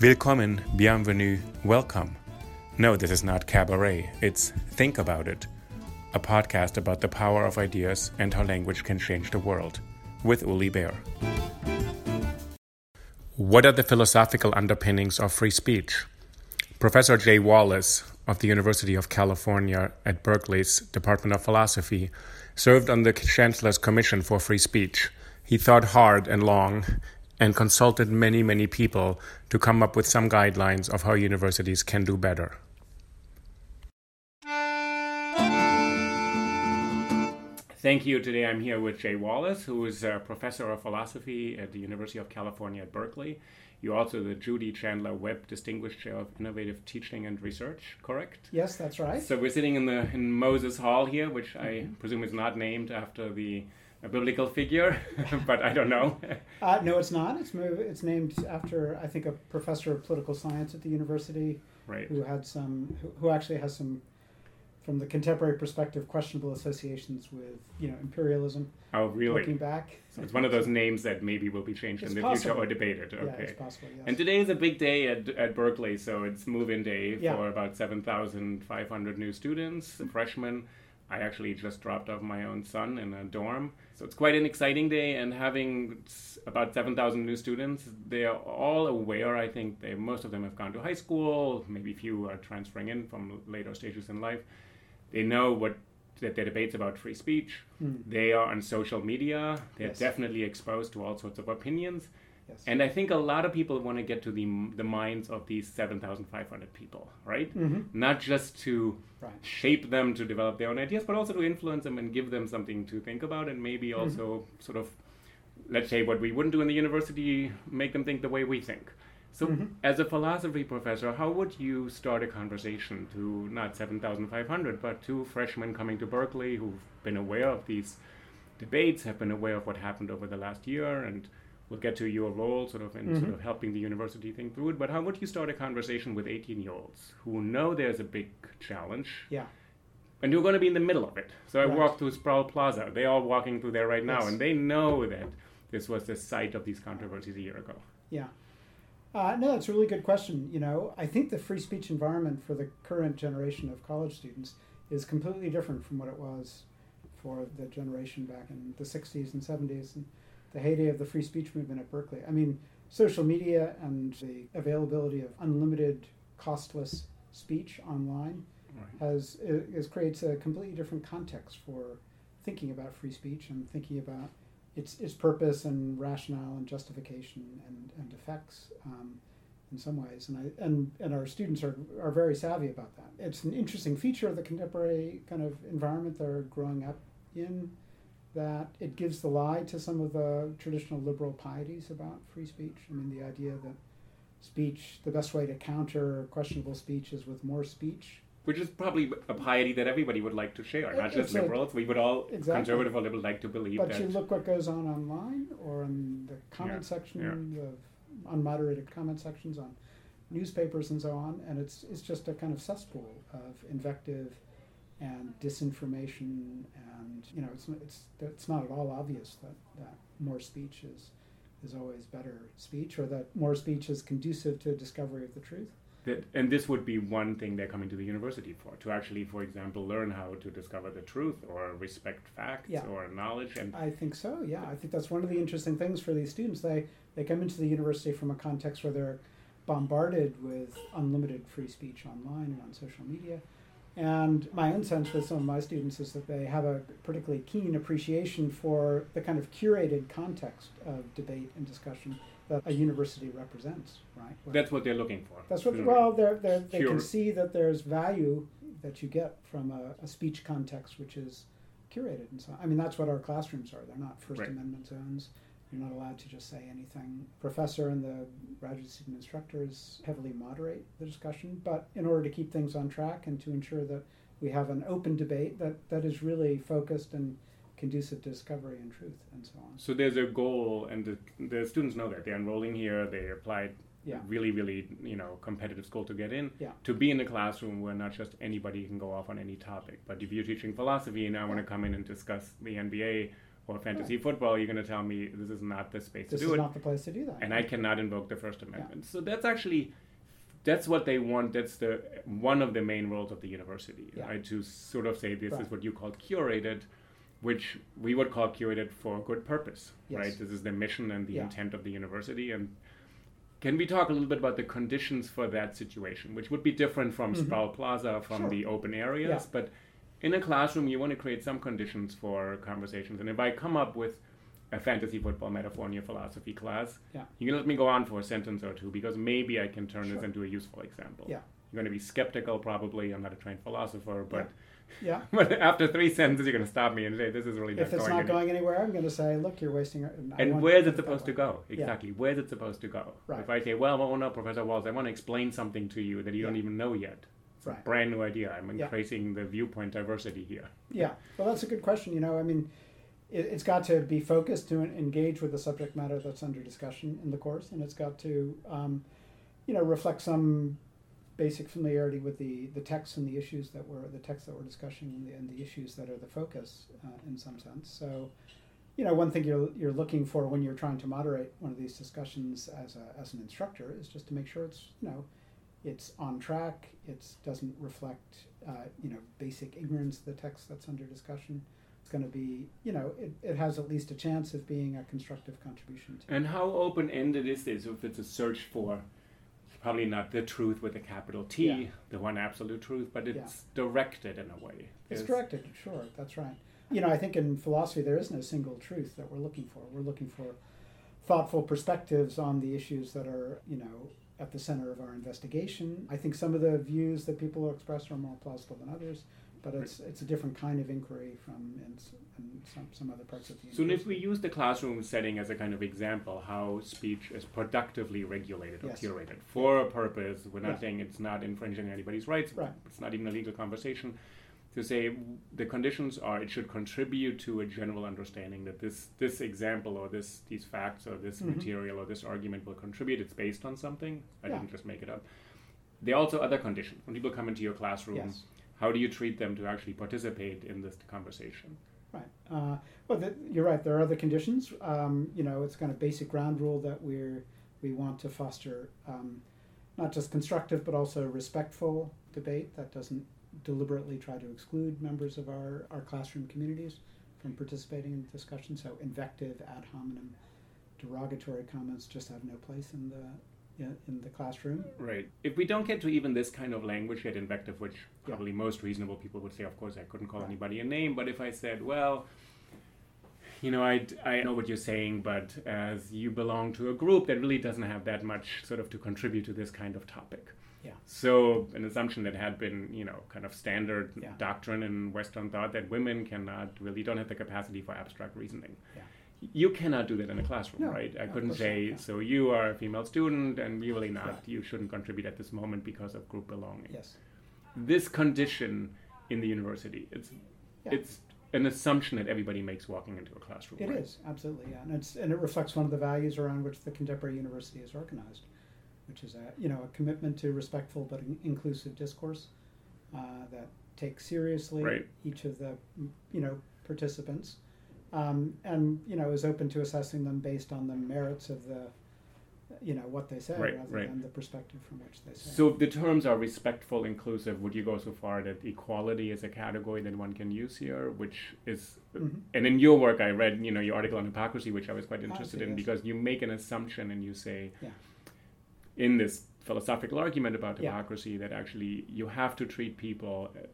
Willkommen, bienvenue, welcome. No, this is not cabaret, it's Think About It, a podcast about the power of ideas and how language can change the world, with Uli Baer. What are the philosophical underpinnings of free speech? Professor Jay Wallace of the University of California at Berkeley's Department of Philosophy served on the Chancellor's Commission for Free Speech. He thought hard and long and consulted many, many people to come up with some guidelines of how universities can do better. Thank you. Today I'm here with Jay Wallace, who is a professor of philosophy at the University of California at Berkeley. You're also the Judy Chandler Webb Distinguished Chair of Innovative Teaching and Research, correct? Yes, that's right. So we're sitting in the in Moses Hall here, which I mm-hmm. presume is not named after the a biblical figure, but I don't know. Uh, no, it's not. It's mov- it's named after I think a professor of political science at the university right. who had some who, who actually has some from the contemporary perspective questionable associations with you know imperialism. Oh, really? Looking back, So it's one of those names that maybe will be changed It's in the future or debated. yeah, Okay. it's possible. Yes. And today is a big day at, at Berkeley, so it's move-in day Yeah. for about 7,500 new students, freshmen. I actually just dropped off my own son in a dorm. So it's quite an exciting day, and having about 7,000 new students, they are all aware, I think, they, most of them have gone to high school, maybe few are transferring in from later stages in life. They know what that the debates about free speech. Hmm. They are on social media. They're Yes. definitely exposed to all sorts of opinions. Yes. And I think a lot of people want to get to the the minds of these 7,500 people, right? Not just to Mm-hmm. Right. shape them to develop their own ideas, but also to influence them and give them something to think about, and maybe Mm-hmm. also sort of, let's say, what we wouldn't do in the university, make them think the way we think. So, Mm-hmm. as a philosophy professor, how would you start a conversation to not 7,500, but to freshmen coming to Berkeley who've been aware of these debates, have been aware of what happened over the last year, and we'll get to your role sort of in Mm-hmm. sort of helping the university think through it. But how would you start a conversation with 18 year olds who know there's a big challenge yeah. and you're going to be in the middle of it? So I Right. walked through Sproul Plaza. They're all walking through there right now, Yes. and they know that this was the site of these controversies a year ago. Yeah. Uh, no, it's a really good question. You know, I think the free speech environment for the current generation of college students is completely different from what it was for the generation back in the 60s and 70s and the heyday of the free speech movement at Berkeley. I mean, social media and the availability of unlimited, costless speech online has is creates a completely different context for thinking about free speech and thinking about its its purpose and rationale and justification and, and effects um, in some ways. And I and, and our students are, are very savvy about that. It's an interesting feature of the contemporary kind of environment they're growing up in that it gives the lie to some of the traditional liberal pieties about free speech. I mean the idea that speech the best way to counter questionable speech is with more speech. Which is probably a piety that everybody would like to share, not just liberals. We would all, Exactly. conservative or liberal, like to believe But that. you look what goes on online or in the comment Yeah, section, yeah. the unmoderated comment sections on newspapers and so on, and it's it's just a kind of cesspool of invective and disinformation, and you know, it's it's it's not at all obvious that, that more speech is is always better speech, or that more speech is conducive to discovery of the truth. That, and this would be one thing they're coming to the university for to actually for example learn how to discover the truth or respect facts Yeah. or knowledge and I think so. Yeah, I think that's one of the interesting things for these students. They they come into the university from a context where they're bombarded with unlimited free speech online and on social media. And my own sense with some of my students is that they have a particularly keen appreciation for the kind of curated context of debate and discussion that a university represents, right? Where- that's what they're looking for that's what. Hmm. Well, they're, they're, they Cure- can see that there's value that you get from a, a speech context which is curated and so. I mean, that's what our classrooms are. They're not First Right. Amendment zones. You're not allowed to just say anything. Professor and the graduate student instructors heavily moderate the discussion, but in order to keep things on track and to ensure that we have an open debate that, that is really focused and conducive to discovery and truth and so on. So there's a goal, and the, the students know that they're enrolling here. They applied Yeah. really, really, you know, competitive school to get in. Yeah. To be in a classroom where not just anybody can go off on any topic, but if you're teaching philosophy and I want to come in and discuss the NBA or fantasy hmm. football, you're going to tell me this is not the space This to do it, This is not the place to do that. and I cannot invoke the First Amendment. So that's actually. That's what they want. That's the one of the main roles of the university, Yeah. right? To sort of say this Right. is what you call curated, which we would call curated for a good purpose, Yes. right? This is the mission and the Yeah. intent of the university. And can we talk a little bit about the conditions for that situation, which would be different from mm-hmm. Sproul Plaza, from. Sure. the open areas, Yeah. but in a classroom, you want to create some conditions for conversations. And if I come up with a fantasy football metaphor in your philosophy class, Yeah. you can let me go on for a sentence or two because maybe I can turn this into a useful example. Yeah. You're going to be skeptical, probably. I'm not a trained philosopher, but Yeah. but after three sentences, you're going to stop me and say, "This is really not if it's going not anywhere." going anywhere, I'm going to say, look, you're wasting. our- And where's it supposed to go? Yeah. Exactly. Where's it supposed to go? Right. If I say, well, well, no, Professor Walls, I want to explain something to you that you don't even know yet. Right. brand new idea. I'm Yeah. increasing the viewpoint diversity here. Yeah, well, that's a good question. You know, I mean, it, it's got to be focused to engage with the subject matter that's under discussion in the course, and it's got to, um, you know, reflect some basic familiarity with the, the text and the issues that we're the text that we're discussing and the, and the issues that are the focus uh, in some sense. So, you know, one thing you're you're looking for when you're trying to moderate one of these discussions as a, as an instructor is just to make sure it's you know it's on track. It doesn't reflect, uh, you know, basic ignorance of the text that's under discussion. It's going to be, you know, it, it has at least a chance of being a constructive contribution to. And how open ended is this? If it's a search for probably not the truth with a capital T, Yeah. the one absolute truth, but Yeah. it's directed in a way. It's directed, sure, that's right. You know, I think in philosophy there is no single truth that we're looking for. We're looking for thoughtful perspectives on the issues that are, you know, at the center of our investigation. I think some of the views that people express are more plausible than others, but it's it's a different kind of inquiry from in, in some, some other parts of the So if we use the classroom setting as a kind of example, how speech is productively regulated or Yes. curated for a purpose, we're not Yeah. saying it's not infringing anybody's rights, Right. it's not even a legal conversation. To say the conditions are it should contribute to a general understanding that this this example or this these facts or this Mhm. material or this argument will contribute. It's based on something. I Yeah. didn't just make it up. There are also other conditions. When people come into your classroom, Yes. how do you treat them to actually participate in this conversation? Right. Uh, well, the, you're right. There are other conditions. Um, you know, it's kind of basic ground rule that we're we want to foster um, not just constructive but also respectful debate that doesn't deliberately try to exclude members of our, our classroom communities from participating in discussion. So invective, ad hominem, derogatory comments just have no place in the in, the classroom. Right. If we don't get to even this kind of language yet, invective, which Yeah. probably most reasonable people would say, of course, I couldn't call Right. anybody a name, but if I said, well, you know, I, I know what you're saying, but as you belong to a group that really doesn't have that much sort of to contribute to this kind of topic. Yeah. So, an assumption that had been, you know, kind of standard Yeah. doctrine in Western thought that women cannot really don't have the capacity for abstract reasoning. Yeah. You cannot do that in a classroom, No, right? I couldn't say, not, yeah. so you are a female student and you really not, Right. you shouldn't contribute at this moment because of group belonging. Yes. This condition in the university, it's it's an assumption that everybody makes walking into a classroom. It right? is absolutely, yeah, and it's and it reflects one of the values around which the contemporary university is organized, which is a you know a commitment to respectful but in- inclusive discourse uh, that takes seriously Right. each of the you know participants, um, and you know is open to assessing them based on the merits of the you know what they say Right, rather right. than the perspective from which they say. So if the terms are respectful, inclusive, would you go so far that equality is a category that one can use here, which is, Mhm. and in your work I read, you know, your article on hypocrisy, which I was quite Ah, interested in, yes. because you make an assumption and you say, Yeah. In this philosophical argument about Yeah. that actually you have to treat people uh,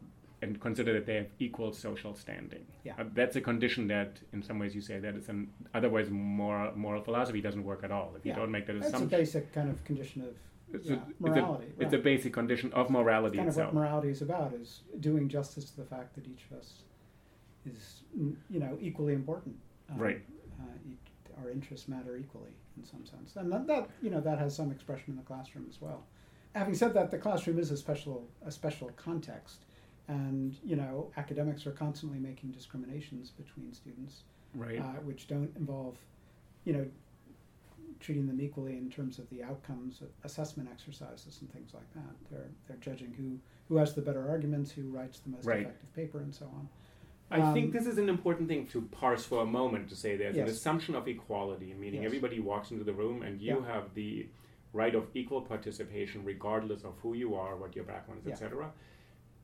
and consider that they have equal social standing. Yeah. Uh, that's a condition that, in some ways, you say that it's an otherwise moral moral philosophy doesn't work at all if you Yeah. don't make that That's a basic kind of condition of It's, yeah, a, it's, a, morality. it's a basic condition of morality kind of itself. what morality is about is doing justice to the fact that each of us is you know equally important Um, Right. uh, our interests matter equally in some sense and that, that you know that has some expression in the classroom as well having said that the classroom is a special a special context and you know academics are constantly making discriminations between students right. uh, which don't involve, you know, treating them equally in terms of the outcomes, of assessment exercises, and things like that. They're they're judging who who has the better arguments, who writes the most Right. effective paper, and so on. I think um, this is an important thing to parse for a moment to say there's an assumption of equality, meaning Yes. everybody walks into the room and you Yeah. have the right of equal participation regardless of who you are, what your background is, Yeah. etc.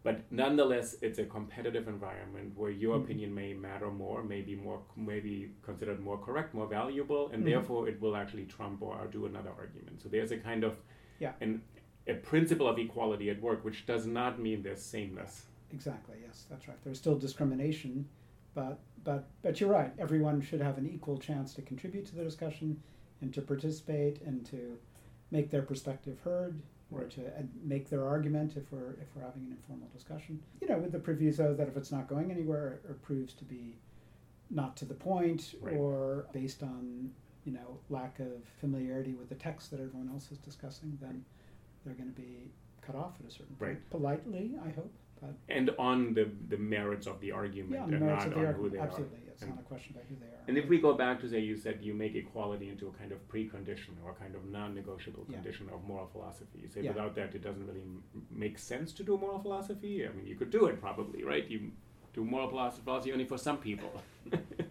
But nonetheless, it's a competitive environment where your Mhm. opinion may matter more, may be more, may be considered more correct, more valuable, and Mhm. therefore it will actually trump or do another argument. So there's a kind of Yeah. an, a principle of equality at work, which does not mean there's sameness. Exactly. Yes, that's right. There's still discrimination, but but but you're right. Everyone should have an equal chance to contribute to the discussion, and to participate, and to make their perspective heard, or to make their argument if we're if we're having an informal discussion. You know, with the proviso that if it's not going anywhere or proves to be not to the point, Right. or based on you know lack of familiarity with the text that everyone else is discussing, then they're going to be cut off at a certain point. Right. Politely, I hope, but and on the, the merits of the argument yeah, on the and not of the on who argument. they Absolutely, are. Absolutely, it's And, not a question about who they are. and if we go back to say you said you make equality into a kind of precondition or a kind of non-negotiable Yeah. condition of moral philosophy, you say Yeah. without that it doesn't really m- make sense to do moral philosophy. I mean, you could do it probably, right? You do moral philosophy, philosophy only for some people.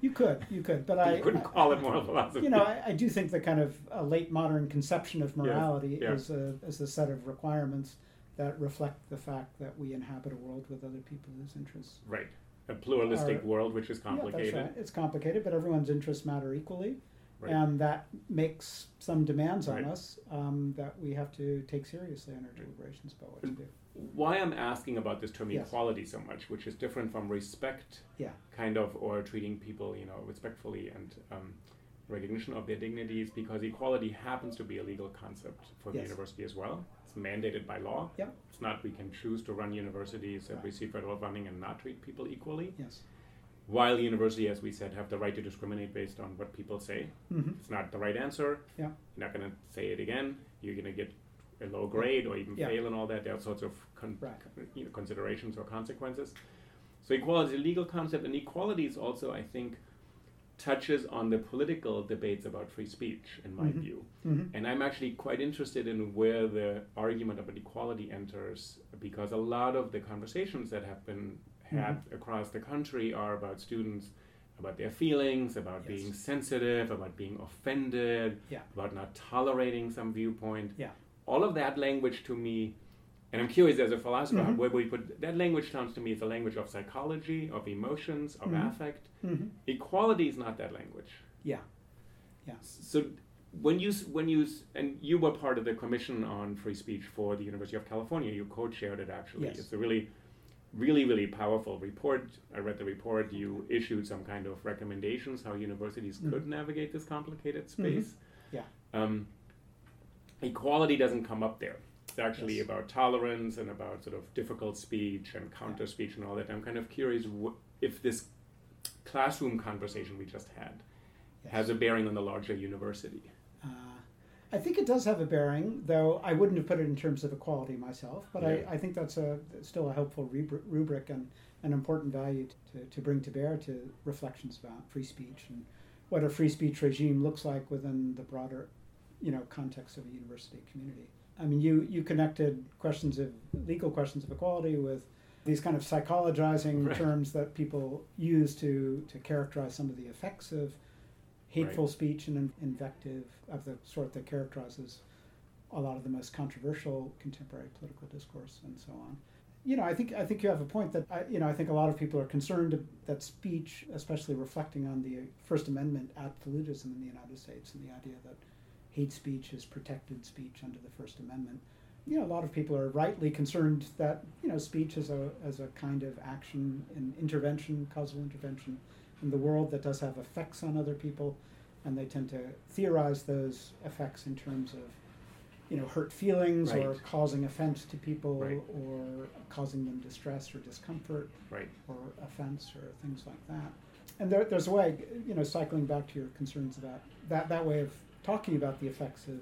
you could, you could, but I, you couldn't I- call it moral philosophy. you know, I, I do think the kind of uh, late modern conception of morality yeah. is a is a set of requirements that reflect the fact that we inhabit a world with other people whose interests. right. A pluralistic Are- world, which is Yeah, complicated. that's right. It's complicated, but everyone's interests matter equally, Right. and that makes some demands on Right. us um, that we have to take seriously in our deliberations about what to do. Why I'm asking about this term Yes. equality so much, which is different from respect Yeah, kind of or treating people you know respectfully and um, recognition of their dignities because equality happens to be a legal concept for the university as well. It's mandated by law. Yeah, it's not we can choose to run universities that Right. receive federal funding and not treat people equally. Yes, while the university as we said have the right to discriminate based on what people say. Hmm it's not the right answer. Yeah, you're not going to say it again. You're going to get a low grade or even Yeah. fail and all that. There are sorts of con- Right. you know, considerations or consequences. So equality is a legal concept and equality is also i think touches on the political debates about free speech in my Mhm. view hmm and i'm actually quite interested in where the argument about equality enters because a lot of the conversations that have been had Mm-hmm. across the country are about students about their feelings about Yes. being sensitive about being offended Yeah. about not tolerating some viewpoint yeah, all of that language to me and i'm curious as a philosopher Mhm. where we put that language sounds to me is a language of psychology of emotions of Mhm. affect hmm equality is not that language yeah, yeah. so when you when you and you were part of the commission on free speech for the University of California, you co-chaired it actually. Yes. It's a really, really, really powerful report. I read the report. You issued some kind of recommendations how universities Mhm. could navigate this complicated space. Yeah. Um, equality doesn't come up there. It's actually Yes. about tolerance and about sort of difficult speech and counter speech and all that. I'm kind of curious wh- if this classroom conversation we just had Yes. has a bearing on the larger university. Uh, I think it does have a bearing, though I wouldn't have put it in terms of equality myself. But Yeah. I, I think that's a still a helpful rubri- rubric and an important value to, to bring to bear to reflections about free speech and what a free speech regime looks like within the broader, you know, context of a university community. I mean, you you connected questions of legal questions of equality with these kind of psychologizing Right. terms that people use to, to characterize some of the effects of hateful Right. speech and invective of the sort that characterizes a lot of the most controversial contemporary political discourse and so on. You know, I think I think you have a point that I, you know I think a lot of people are concerned that speech, especially reflecting on the First Amendment absolutism in the United States and the idea that hate speech is protected speech under the First Amendment. You know, a lot of people are rightly concerned that you know speech is a as a kind of action and intervention, causal intervention in the world that does have effects on other people, and they tend to theorize those effects in terms of you know hurt feelings or causing offense to people Right. or causing them distress or discomfort Right. or offense or things like that. And there, there's a way, you know, cycling back to your concerns about that, that way of talking about the effects of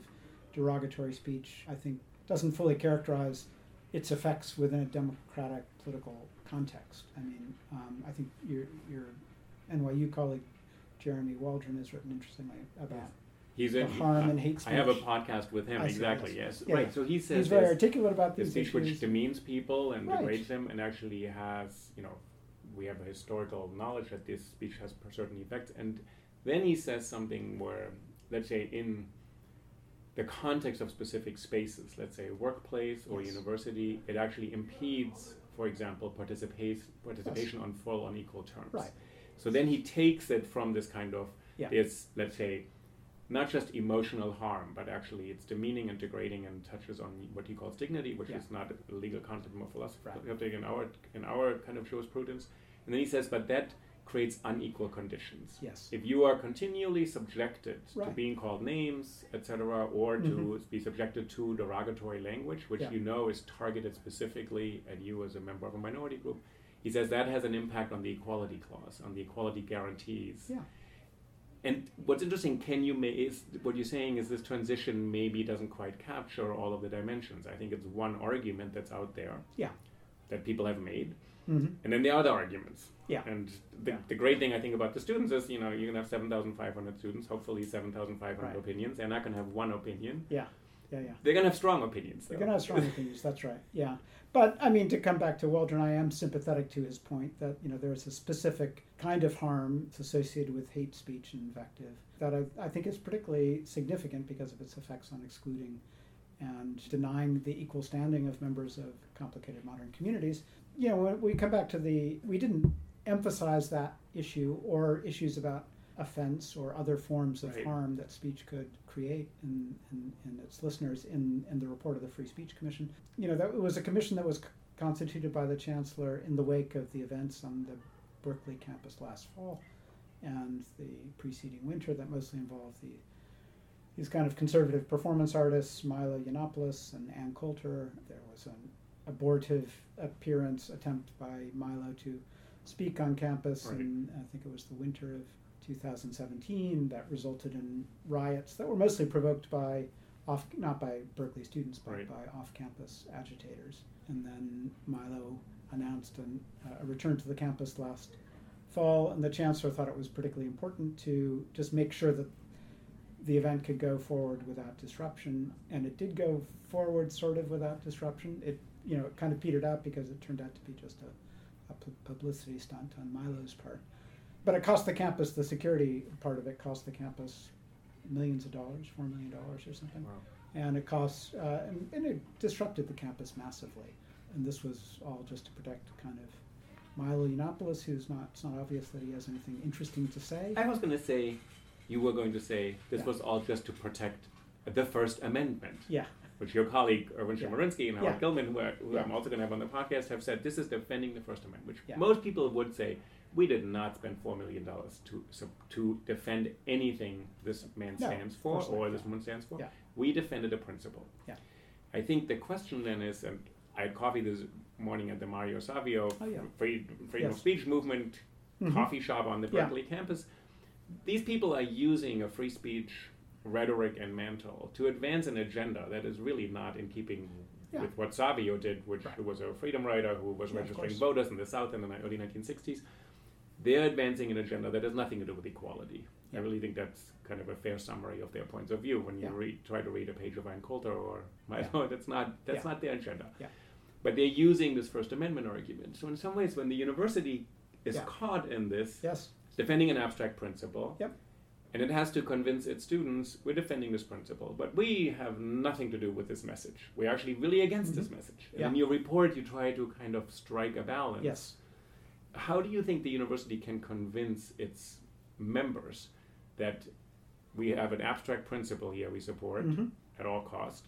derogatory speech, I think, doesn't fully characterize its effects within a democratic political context. I mean, um, I think your, your NYU colleague, Jeremy Waldron, has written interestingly about He's The in, harm I, and hate I have a podcast with him. I exactly. yes. Yeah, right. So he says He's very this- articulate about the these speech which demeans people and Right. degrades them and actually has you know we have a historical knowledge that this speech has certain effects and then he says something where let's say in the context of specific spaces let's say a workplace or Yes. university it actually impedes for example participation participation on full on equal terms Right. so then he takes it from this kind of Yeah. this let's say not just emotional harm, but actually it's demeaning and degrading and touches on what he calls dignity, which Yeah. is not a legal concept, more philosophical Right. in our in our kind of jurisprudence. And then he says, but that creates unequal conditions. Yes. If you are continually subjected to being called names, etc., or to be subjected to derogatory language, which Mm-hmm. Yeah. you know is targeted specifically at you as a member of a minority group, he says that has an impact on the equality clause, on the equality guarantees. Yeah. And what's interesting, can you ma- is what you're saying is this transition maybe doesn't quite capture all of the dimensions. I think it's one argument that's out there Yeah. that people have made, Mm-hmm. and then the other arguments. Yeah. And the, Yeah. the great thing I think about the students is, you know, you're gonna have seven thousand five hundred students, hopefully seven thousand five hundred Right. opinions. They're not gonna have one opinion. Yeah. Yeah. Yeah. They're gonna have strong opinions. Though. You're gonna have strong opinions. That's right. Yeah, but I mean, to come back to Waldron, I am sympathetic to his point that you know there is a specific kind of harm associated with hate speech and invective that I, I think is particularly significant because of its effects on excluding and denying the equal standing of members of complicated modern communities. You know, when we come back to the, we didn't emphasize that issue or issues about offense or other forms of Right. harm that speech could create in, in, in its listeners in, in the report of the Free Speech Commission. You know, that it was a commission that was c- constituted by the chancellor in the wake of the events on the Berkeley campus last fall and the preceding winter that mostly involved the these kind of conservative performance artists, Milo Yiannopoulos and Ann Coulter. There was an abortive appearance attempt by Milo to speak on campus, Right. and I think it was the winter of 2017 that resulted in riots that were mostly provoked by off not by Berkeley students but Right. by off-campus agitators. And then Milo announced an, uh, a return to the campus last fall, and the chancellor thought it was particularly important to just make sure that the event could go forward without disruption, and it did go forward sort of without disruption. It you know it kind of petered out because it turned out to be just a, a publicity stunt on Milo's part, but it cost the campus the security part of it cost the campus millions of dollars, four million dollars or something, Wow. and it cost uh, and, and it disrupted the campus massively. And this was all just to protect kind of Milo Yiannopoulos, who's not. It's not obvious that he has anything interesting to say. I was going to say, you were going to say this Yeah. was all just to protect the First Amendment. Yeah, which your colleague Erwin Yeah. Chemerinsky and Howard Yeah. Gilman, who, are, who Yeah. I'm also going to have on the podcast, have said this is defending the First Amendment, which Yeah. most people would say we did not spend four million dollars to so, to defend anything this man No, stands for not, or this woman stands for. Yeah. We defended a principle. Yeah. I think the question then is, and I had coffee this morning at the Mario Savio Oh, yeah. free, freedom of speech movement Mhm. coffee shop on the Yeah. Berkeley campus. These people are using a free speech rhetoric and mantle to advance an agenda that is really not in keeping Yeah. with what Savio did, which Right. who was a freedom writer who was Yeah, registering voters in the South in the early 1960s. They're advancing an agenda that has nothing to do with equality. I really think that's kind of a fair summary of their points of view when you Yeah. read, try to read a page of Ann Coulter or Milo. That's not that's Yeah. not their agenda. Yeah. but they're using this First Amendment argument. So in some ways, when the university is Yeah. caught in this, Yes. defending an abstract principle, Yep. And it has to convince its students we're defending this principle, but we have nothing to do with this message. We're actually really against this message. And Mm-hmm. Yeah. in your report, you try to kind of strike a balance. Yes. How do you think the university can convince its members that we have an abstract principle here we support Mhm. at all cost,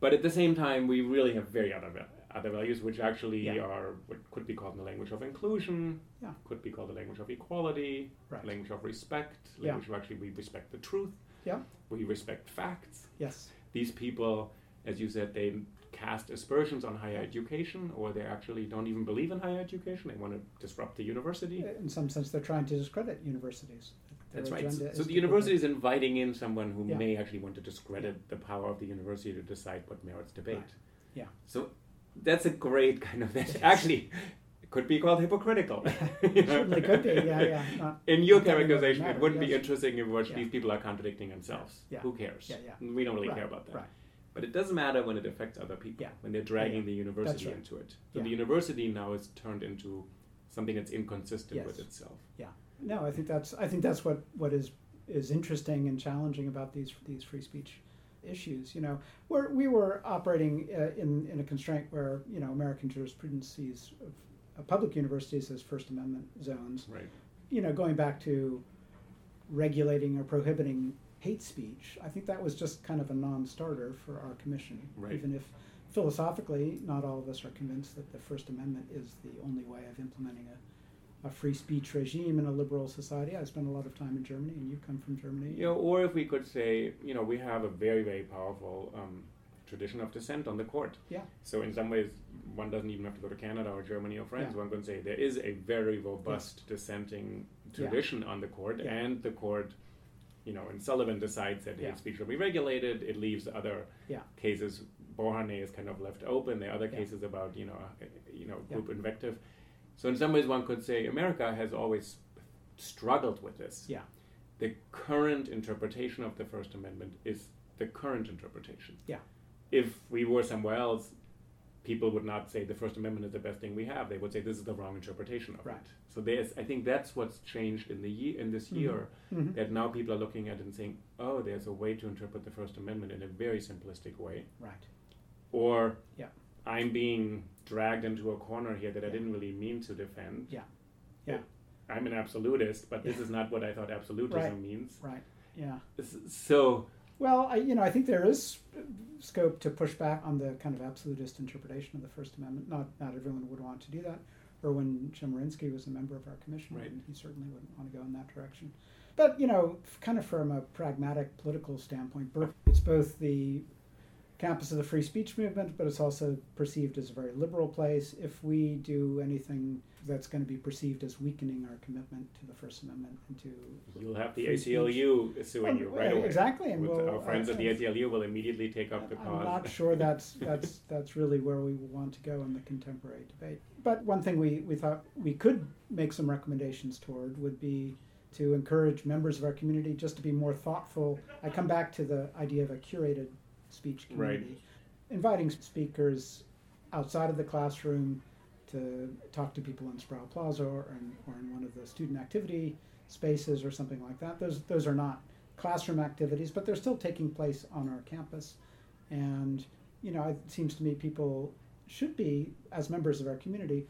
but at the same time we really have very other other values which actually Yeah. are what could be called the language of inclusion, Yeah. could be called the language of equality, Right. language of respect, Yeah. language where actually we respect the truth, Yeah. we respect facts. Yes. These people, as you said, they cast aspersions on higher education, or they actually don't even believe in higher education. They want to disrupt the university. Uh, in some sense, they're trying to discredit universities. That's right. So, so the university is inviting in someone who Yeah. may actually want to discredit the power of the university to decide what merits debate. Right. Yeah. So that's a great kind of that actually it could be called hypocritical. You know? Certainly could be. Yeah, yeah. Not, In your that it would characterization, it wouldn't be interesting if what Yeah. these people are contradicting themselves. Yeah. Who cares? Yeah, yeah. We don't really Right, care about that. Right. But it doesn't matter when it affects other people, Yeah. when they're dragging Yeah, the university right. into it. So the university now is turned into something that's inconsistent Yes. with itself. Yeah. No, I think that's I think that's what what is is interesting and challenging about these these free speech issues. You know, where we were operating uh, in in a constraint where you know American jurisprudence sees public universities as First Amendment zones. Right. You know, going back to regulating or prohibiting hate speech, I think that was just kind of a non-starter for our commission. Right. Even if philosophically, not all of us are convinced that the First Amendment is the only way of implementing a, a free speech regime in a liberal society. I spent a lot of time in Germany, and you come from Germany. You know, or if we could say, you know, we have a very, very powerful um, tradition of dissent on the court. Yeah. So in some ways, one doesn't even have to go to Canada or Germany or France. Yeah. One can say there is a very robust dissenting Yeah. tradition on the court, Yeah. and the court, you know, and Sullivan decides that Yeah. hate speech will be regulated. It leaves other Yeah. cases. Beauharnais is kind of left open. There are other Yeah. cases about you know, uh, you know, Yeah. group invective. So in some ways, one could say America has always struggled with this Yeah. the current interpretation of the First Amendment is the current interpretation. Yeah. If we were somewhere else, people would not say the First Amendment is the best thing we have. They would say this is the wrong interpretation of Right. it. So there's, I think that's what's changed in the year, in this year, Mhm. that now people are looking at it and saying, oh, there's a way to interpret the First Amendment in a very simplistic way, Right. or Yeah. I'm being dragged into a corner here that I didn't really mean to defend. Yeah. Yeah. I'm an absolutist, but this is not what I thought absolutism Right. means. Right. Yeah. So Well, I, you know, I think there is scope to push back on the kind of absolutist interpretation of the First Amendment. Not not everyone would want to do that. Or Erwin Chemerinsky was a member of our commission, Right. and he certainly wouldn't want to go in that direction. But you know, kind of from a pragmatic political standpoint, it's both the campus of the free speech movement, but it's also perceived as a very liberal place. If we do anything that's going to be perceived as weakening our commitment to the First Amendment and to You'll have the Free speech. ACLU suing you Well, right away. exactly, and we'll- our friends at the ACLU will immediately take up the cause. I'm not sure that's that's that's really where we want to go in the contemporary debate. But one thing we, we thought we could make some recommendations toward would be to encourage members of our community just to be more thoughtful. I come back to the idea of a curated speech Right. community, inviting speakers outside of the classroom to talk to people in Sproul Plaza or in, or in one of the student activity spaces or something like that. Those those are not classroom activities, but they're still taking place on our campus. And you know, it seems to me people should be, as members of our community,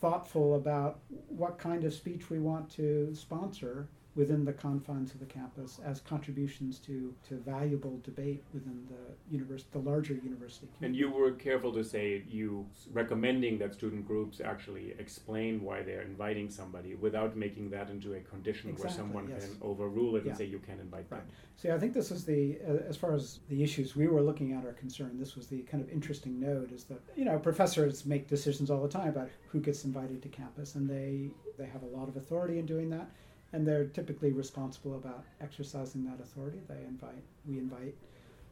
thoughtful about what kind of speech we want to sponsor within the confines of the campus as contributions to, to valuable debate within the univers- the larger university Community. And you were careful to say you recommending that student groups actually explain why they're inviting somebody without making that into a condition where someone yes. can overrule it Yeah. and say you can't invite Right. them. See, I think this is the, uh, as far as the issues we were looking at are concerned, this was the kind of interesting note is that, you know, professors make decisions all the time about who gets invited to campus, and they, they have a lot of authority in doing that, and they're typically responsible about exercising that authority. They invite, we invite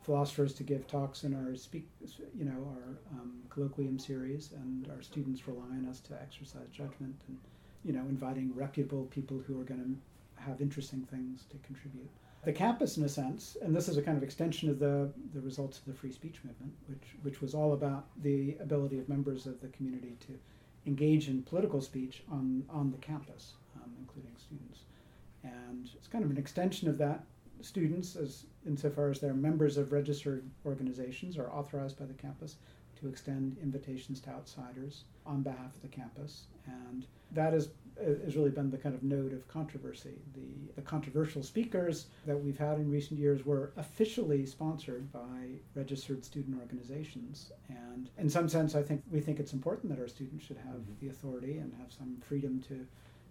philosophers to give talks in our speak, you know, our um, colloquium series, and our students rely on us to exercise judgment, and, you know, inviting reputable people who are going to have interesting things to contribute. The campus, in a sense, and this is a kind of extension of the, the results of the free speech movement, which, which was all about the ability of members of the community to engage in political speech on, on the campus, um, including students. And it's kind of an extension of that. Students, as insofar as they're members of registered organizations, are authorized by the campus to extend invitations to outsiders on behalf of the campus. And that has, has really been the kind of node of controversy. The, the controversial speakers that we've had in recent years were officially sponsored by registered student organizations. And in some sense, I think we think it's important that our students should have Mhm. the authority and have some freedom to,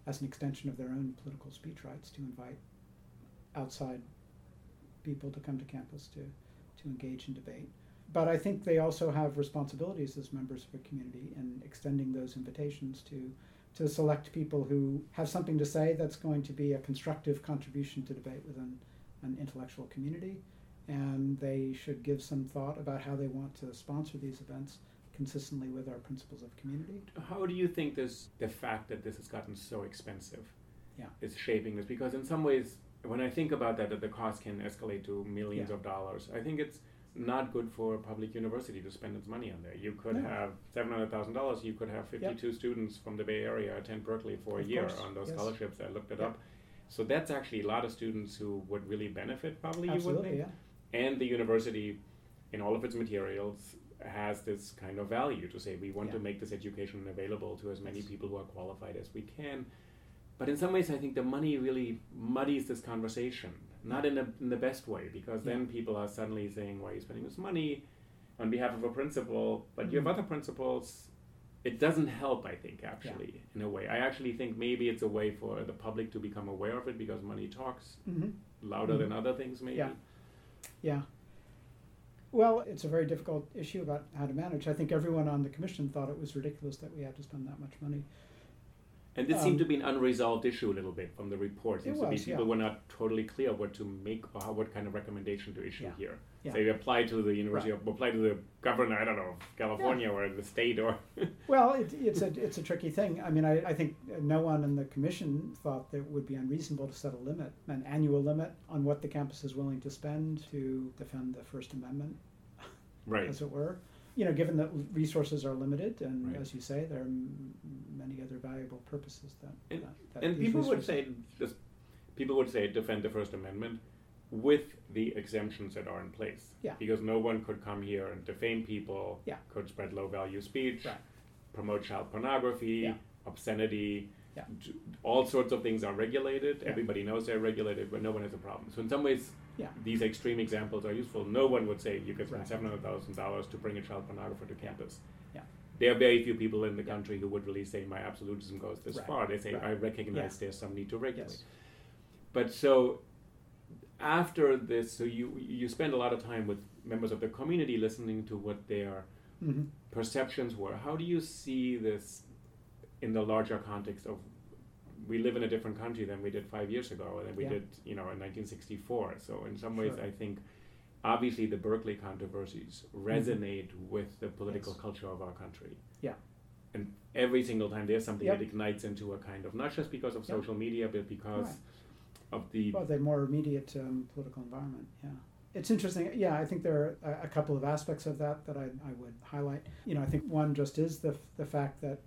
as an extension of their own political speech rights, to invite outside people to come to campus to, to engage in debate. But I think they also have responsibilities as members of a community in extending those invitations to, to select people who have something to say that's going to be a constructive contribution to debate within an intellectual community. And they should give some thought about how they want to sponsor these events consistently with our principles of community. How do you think this, the fact that this has gotten so expensive, Yeah. is shaping this? Because in some ways, when I think about that, that the cost can escalate to millions Yeah. of dollars. I think it's not good for a public university to spend its money on there. You could No. have seven hundred thousand dollars. You could have fifty-two students from the Bay Area attend Berkeley for a year course, on those yes. scholarships. I looked it Yeah. up. So that's actually a lot of students who would really benefit. Probably you would Absolutely, think. yeah. And the university, in all of its materials, has this kind of value to say we want to make this education available to as many people who are qualified as we can. But in some ways, I think the money really muddies this conversation, not in, a, in the best way, because then people are suddenly saying, "Why are you spending this money on behalf of a principle?" But you have Mhm. other principles. It doesn't help, I think, actually, in a way. I actually think maybe it's a way for the public to become aware of it because money talks hmm louder Mhm. than other things, maybe. Yeah. Yeah. Well, it's a very difficult issue about how to manage. I think everyone on the commission thought it was ridiculous that we had to spend that much money. And this Um, seemed to be an unresolved issue a little bit from the report. Seems to be people yeah. were not totally clear what to make or how, what kind of recommendation to issue Yeah. here. Yeah. Say apply to the university Right. or apply to the governor, I don't know, of California or the state or Well, it, it's a it's a tricky thing. I mean, I, I think no one in the commission thought that it would be unreasonable to set a limit, an annual limit on what the campus is willing to spend to defend the First Amendment, right. as it were. You know, given that resources are limited, and Right. as you say, there are m- many other valuable purposes that. And, that, that and people would say just people would say defend the First Amendment with the exemptions that are in place. Yeah. Because no one could come here and defame people, Yeah. could spread low value speech, Right. promote child pornography, Yeah. obscenity. Yeah. All sorts of things are regulated. Yeah. Everybody knows they're regulated, but no one has a problem. So in some ways, Yeah. these extreme examples are useful. No one would say you could spend Right. seven hundred thousand dollars to bring a child pornographer to campus. Yeah. There are very few people in the country who would really say my absolutism goes this Right. far. They say Right. I recognize there's some need to regulate. Yes. But so after this, so you you spend a lot of time with members of the community listening to what their Mhm. perceptions were. How do you see this in the larger context of we live in a different country than we did five years ago, than we Yeah. did, you know, in 1964. So in some ways, Sure. I think obviously the Berkeley controversies resonate with the political Mm-hmm. Yes. culture of our country. Yeah. And every single time there's something Yep. that ignites into a kind of not just because of Yep. social media, but because Right. of the Well, the more immediate um, political environment, yeah. It's interesting. Yeah, I think there are a, couple of aspects of that that I, I would highlight. You know, I think one just is the, the fact that,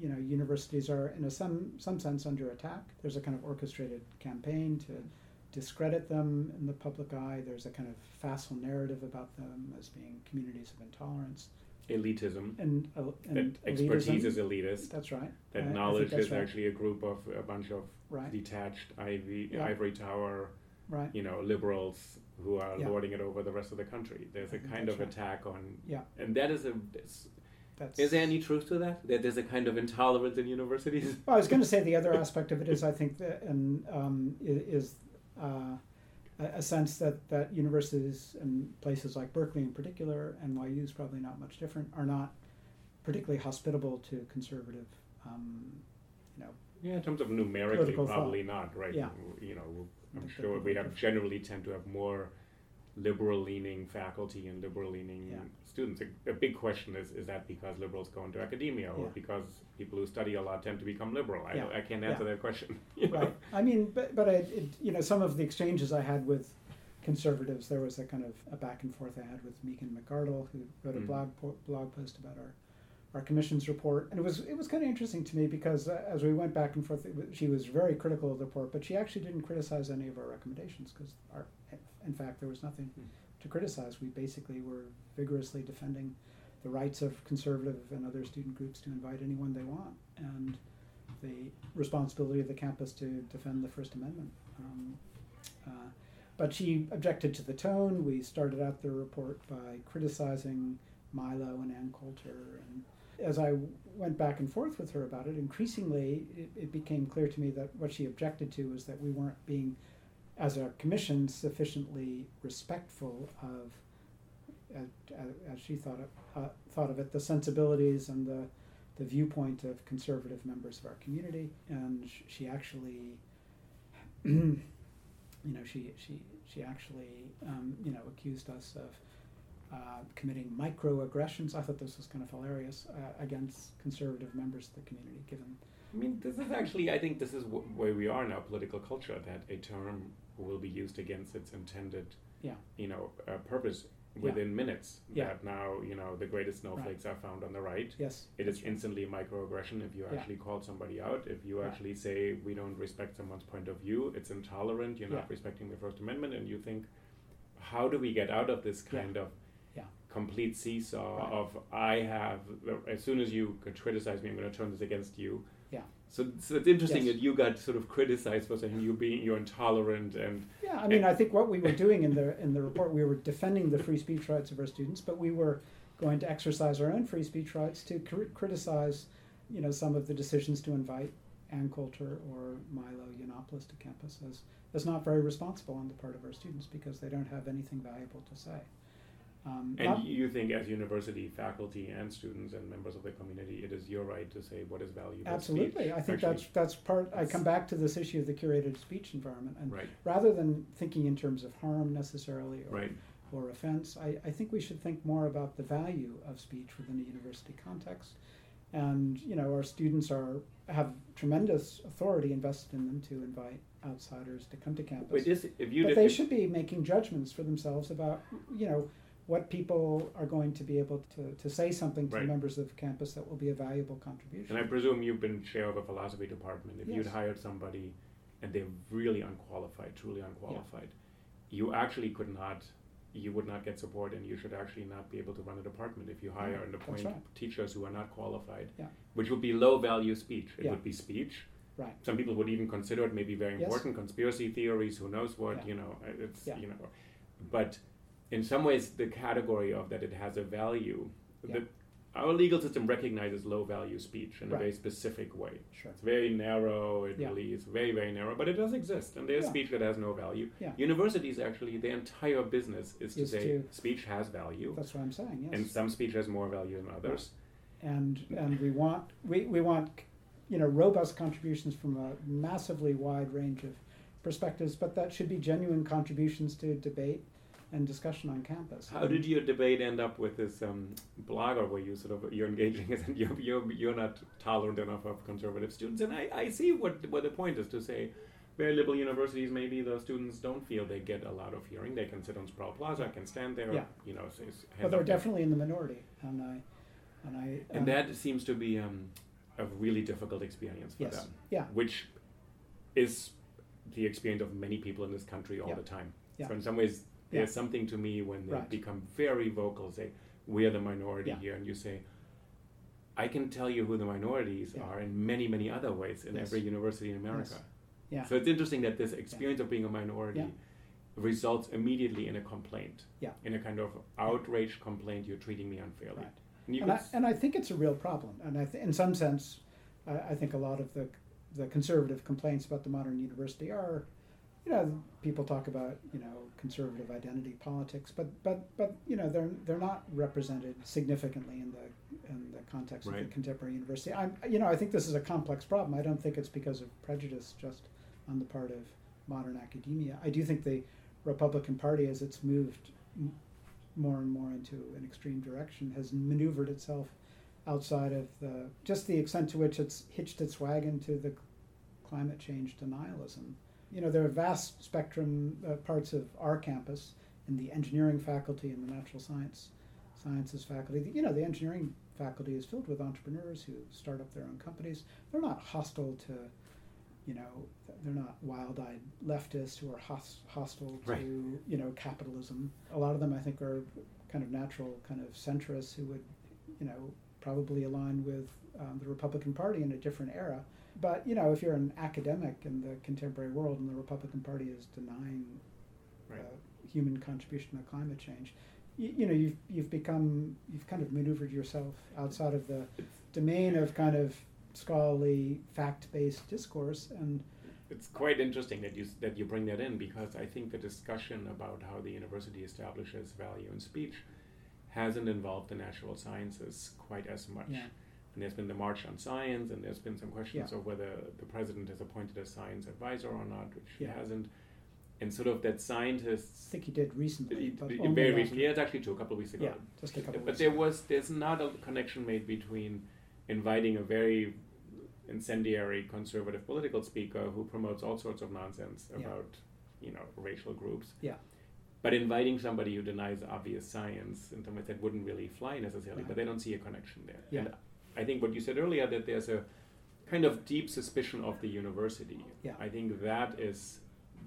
you know, universities are in a some, some sense under attack. There's a kind of orchestrated campaign to discredit them in the public eye. There's a kind of facile narrative about them as being communities of intolerance elitism. and, uh, and that expertise elitism. is elitist. That's right. That I- knowledge is right. actually a group of a bunch of Right. detached ivy, Yeah. ivory tower, Right. you know, liberals who are Yeah. lording it over the rest of the country. There's a kind of right. attack on, Yeah. and that is a. Is, That's, is there any truth to that? That there's a kind of intolerance in universities? Well, I was going to say the other aspect of it is I think that and um, is uh, a sense that, that universities and places like Berkeley in particular, NYU is probably not much different, are not particularly hospitable to conservative, um, yeah, in terms of numerically, probably not, right? Yeah. You know, I'm sure we have generally tend to have more liberal leaning faculty and liberal leaning Yeah. students. A, a big question is is that because liberals go into academia or Yeah. because people who study a lot tend to become liberal? I, Yeah. I can't answer that question. you know? Right. I mean, but but I, it, you know, some of the exchanges I had with conservatives, there was a kind of a back and forth I had with Megan McArdle, who wrote a Mhm. blog po- blog post about our our commission's report, and it was it was kind of interesting to me because uh, as we went back and forth, was, she was very critical of the report, but she actually didn't criticize any of our recommendations because our in fact there was nothing Hmm. to criticize. We basically were vigorously defending the rights of conservative and other student groups to invite anyone they want, and the responsibility of the campus to defend the First Amendment. Um, uh, but she objected to the tone. We started out the report by criticizing Milo and Ann Coulter. And as I went back and forth with her about it, increasingly it, it became clear to me that what she objected to was that we weren't being, as a commission, sufficiently respectful of, as, as she thought of, uh, thought of it, the sensibilities and the the viewpoint of conservative members of our community, and she actually, you know, she she she actually, um, you know, accused us of uh, committing microaggressions. I thought this was kind of hilarious uh, against conservative members of the community, given. I mean, this is actually, I think this is w- where we are now, political culture, that a term will be used against its intended, Yeah. you know, uh, purpose Yeah. within minutes. Yeah. That now, you know, the greatest snowflakes are found on the right. Yes. It is instantly a microaggression if you Yeah. actually call somebody out. If you Yeah. actually say we don't respect someone's point of view, it's intolerant. You're not Yeah. respecting the First Amendment, and you think, how do we get out of this Yeah. kind of Yeah. Complete seesaw Right. of I have as soon as you criticize me, I'm going to turn this against you. Yeah. So, so it's interesting Yes. that you got sort of criticized for saying you being you're intolerant and Yeah, I mean, I think what we were doing in the in the report, we were defending the free speech rights of our students, but we were going to exercise our own free speech rights to cri- criticize, you know, some of the decisions to invite Ann Coulter or Milo Yiannopoulos to campus as as not very responsible on the part of our students because they don't have anything valuable to say. Um, and not- you think as university faculty and students and members of the community, it is your right to say what is valuable. Absolutely, speech. I think Actually, that's that's part. I come back to this issue of the curated speech environment, and right, rather than thinking in terms of harm necessarily or, right. or offense, I, I think we should think more about the value of speech within a university context. And you know, our students are have tremendous authority invested in them to invite outsiders to come to campus. Wait, is, if you but they should be making judgments for themselves about you know what people are going to be able to, to say something to Right. members of campus that will be a valuable contribution. And I presume you've been chair of a philosophy department. If you'd hired somebody and they're really unqualified, truly unqualified, you actually could not, you would not get support and you should actually not be able to run a department if you hire and appoint right. teachers who are not qualified, Yeah. which would be low value speech. It Yeah. would be speech. Right. Some people would even consider it maybe very Yes. important, conspiracy theories, who knows what, Yeah. you know, uh, it's, Yeah. you know. But in some ways, the category of that it has a value, Yeah. the, our legal system recognizes low value speech in a very specific way. Sure. It's very narrow. It Yeah. really is very, very narrow, but it does exist, and there's Yeah. speech that has no value. Yeah. Universities actually, their entire business is to Is say to- speech has value, That's what I'm saying. Yes. and some speech has more value than others. and and we want we, we want you know robust contributions from a massively wide range of perspectives, but that should be genuine contributions to debate and discussion on campus. How did your debate end up with this um, blogger where you sort of you're engaging and you're, you're, you're not tolerant enough of conservative students? And I, I see what what the point is to say. Very liberal universities, maybe the students don't feel they get a lot of hearing. They can sit on Sproul Plaza, can stand there, Yeah. you know, say, But they're definitely in the minority, and I and I And um, that seems to be um, a really difficult experience for yes them, yeah which is the experience of many people in this country all Yeah. the time. Yeah. So in some ways, Yeah. there's something to me when they Right. become very vocal, say, "We're the minority Yeah. here," and you say, "I can tell you who the minorities Yeah. are in many, many other ways in Yes. every university in America." yeah So it's interesting that this experience of being a minority results immediately in a complaint, Yeah. in a kind of outraged complaint. You're treating me unfairly. Right. And you and I, and I think it's a real problem. And I th- in some sense, I, I think a lot of the the conservative complaints about the modern university are, you know, people talk about you know conservative identity politics, but but but you know they're they're not represented significantly in the in the context of the contemporary university. I'm you know I think this is a complex problem. I don't think it's because of prejudice just on the part of modern academia. I do think the Republican Party, as it's moved m- more and more into an extreme direction, has maneuvered itself outside of the just the extent to which it's hitched its wagon to the climate change denialism. You know, there are vast spectrum uh, parts of our campus in the engineering faculty and the natural science sciences faculty. You know, the engineering faculty is filled with entrepreneurs who start up their own companies. They're not hostile to, you know, they're not wild-eyed leftists who are hos- hostile to, Right. you know, capitalism. A lot of them, I think, are kind of natural kind of centrists who would, you know, probably align with um, the Republican Party in a different era. But you know, if you're an academic in the contemporary world and the Republican Party is denying Right. uh, human contribution to climate change, you, you know, you've you've become you've kind of maneuvered yourself outside of the domain of kind of scholarly fact-based discourse and It's quite interesting that you that you bring that in because I think the discussion about how the university establishes value in speech hasn't involved the natural sciences quite as much. Yeah. And there's been the March on Science, and there's been some questions Yeah. of whether the president has appointed a science advisor or not, which he hasn't. And sort of that I scientists think he did recently, very recently, yeah, it's actually two, a couple of weeks ago. Yeah, just a couple But weeks there ago. was there's not a connection made between inviting a very incendiary conservative political speaker who promotes all sorts of nonsense Yeah. about you know racial groups. Yeah. But inviting somebody who denies obvious science in some ways that wouldn't really fly necessarily, Yeah. but they don't see a connection there. Yeah. And I think what you said earlier that there's a kind of deep suspicion of the university. Yeah. I think that is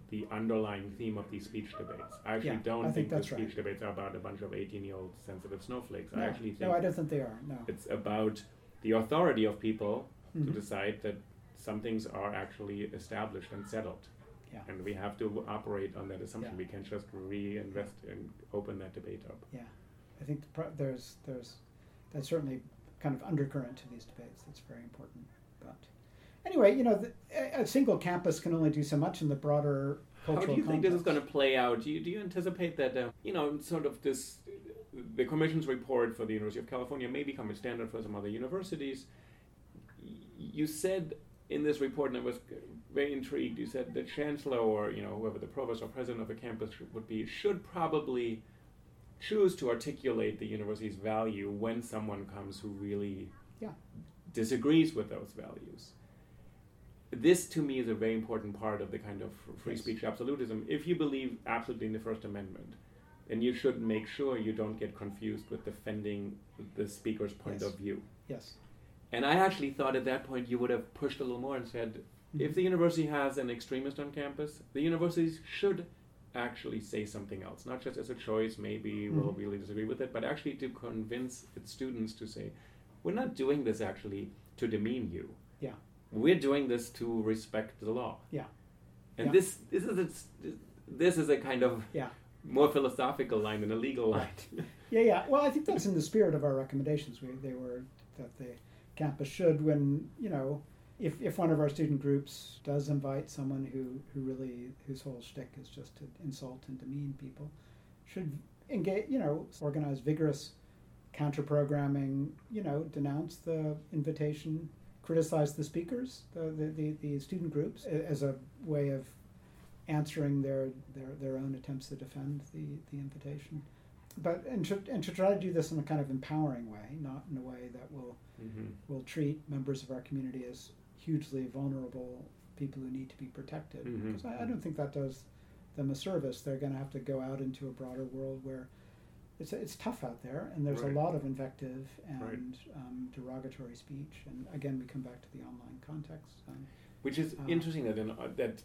the underlying theme of these speech debates. I actually Yeah, don't I think think, the speech right. debates are about a bunch of 18 year old sensitive snowflakes. No, I actually think no, I don't think they are. No. it's about the authority of people to Mhm. decide that some things are actually established and settled. Yeah. And we have to operate on that assumption. Yeah. We can't just reinvest and open that debate up. Yeah, I think the pro- there's there's that's certainly kind of undercurrent to these debates. That's very important. But anyway, you know, the, a, single campus can only do so much in the broader cultural. How do you think this is going to play out? Do you, do you anticipate that, uh, you know, sort of this, the Commission's report for the University of California may become a standard for some other universities? You said in this report, and I was very intrigued, you said the chancellor or, you know, whoever the provost or president of a campus would be, should probably choose to articulate the university's value when someone comes who really Yeah. disagrees with those values this to me is a very important part of the kind of free Yes. speech absolutism. If you believe absolutely in the First Amendment, then you should make sure you don't get confused with defending the speaker's point Yes. of view. Yes. And I actually thought at that point you would have pushed a little more and said, mm-hmm. if the university has an extremist on campus, the universities should actually say something else, not just as a choice, maybe we'll Mhm. really disagree with it, but actually to convince its students to say, we're not doing this actually to demean you Yeah. we're doing this to respect the law. Yeah. And Yeah. this this is a, this is a kind of Yeah. more philosophical line than a legal line. Yeah, yeah. Well, I think that's in the spirit of our recommendations. We, they were that the campus should, when you know, if, if one of our student groups does invite someone who, who really whose whole shtick is just to insult and demean people, should engage, you know, organize vigorous counter programming. You know, denounce the invitation, criticize the speakers, the the, the, the student groups as a way of answering their, their, their own attempts to defend the, the invitation but and to, and to try to do this in a kind of empowering way, not in a way that will hmm will treat members of our community as hugely vulnerable people who need to be protected. Mhm. Because I, I don't think that does them a service. They're going to have to go out into a broader world where it's it's tough out there, and there's Right. a lot of invective and Right. um, derogatory speech. And again, we come back to the online context. Um, Which is Uh, interesting that in, uh, that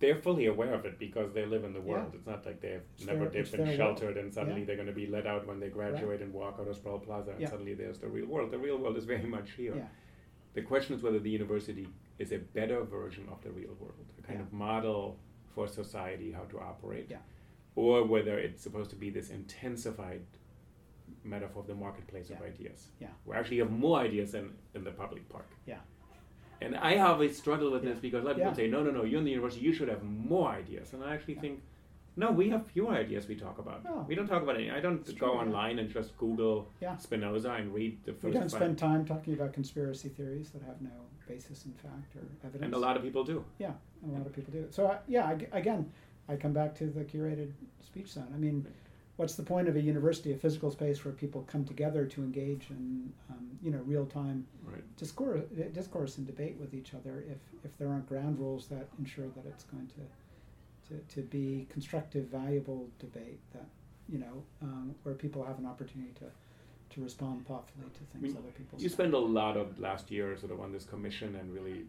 they're fully aware of it because they live in the Yeah. world. It's not like they've It's never their- they've been sheltered world. and suddenly Yeah. they're going to be let out when they graduate and walk out of Sproul Plaza and Yeah. suddenly there's the real world. The real world is very much here. Yeah, The question is whether the university is a better version of the real world, a kind Yeah. of model for society how to operate, Yeah. or whether it's supposed to be this intensified metaphor of the marketplace of ideas. Yeah. We actually have more ideas than in the public park. yeah, And I always struggle with this because a lot of people say, no, no, no, you're in the university, you should have more ideas. And I actually Yeah. think, no, we have fewer ideas we talk about. No. We don't talk about any. I don't go true, yeah. online and just Google Yeah. Spinoza and read the we don't spend time talking about conspiracy theories that have no basis in fact or evidence. And a lot of people do. Yeah, a lot of people do. So uh, yeah, ag- again, I come back to the curated speech zone. I mean, what's the point of a university, a physical space where people come together to engage in, um, you know, real time Right. discourse, discourse and debate with each other if, if there aren't ground rules that ensure that it's going to, to, to be constructive, valuable debate that, you know, um, where people have an opportunity to, to respond thoughtfully to things mean, other people You spend a lot of last year sort of on this commission and really,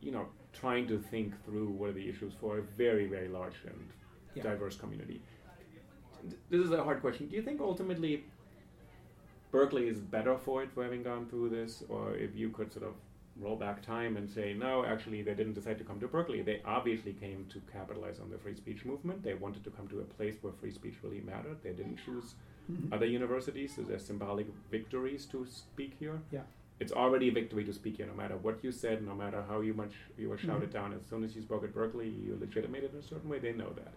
you know, trying to think through what are the issues for a very, very large and Yeah. diverse community. This is a hard question. Do you think ultimately Berkeley is better for it for having gone through this, or if you could sort of roll back time and say, no, actually, they didn't decide to come to Berkeley. They obviously came to capitalize on the free speech movement. They wanted to come to a place where free speech really mattered. They didn't choose Mhm. other universities as their symbolic victories to speak here. Yeah. It's already a victory to speak here, no matter what you said, no matter how you much you were shouted Mhm. down. As soon as you spoke at Berkeley, you legitimated in a certain way. They know that.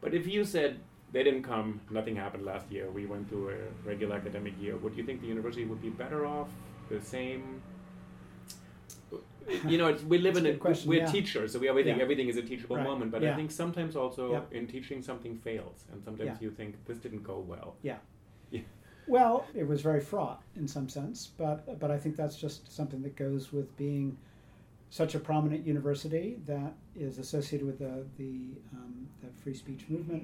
But if you said they didn't come, nothing happened last year, we went through a regular academic year, would you think the university would be better off, the same? You know, it's, we live in a question, we're yeah. teachers, so we think Yeah. everything is a teachable Right, moment. But I think sometimes also Yeah. in teaching something fails, and sometimes Yeah. you think this didn't go well. Yeah. Yeah. Well, it was very fraught in some sense, but but I think that's just something that goes with being such a prominent university that is associated with the the, um, the free speech movement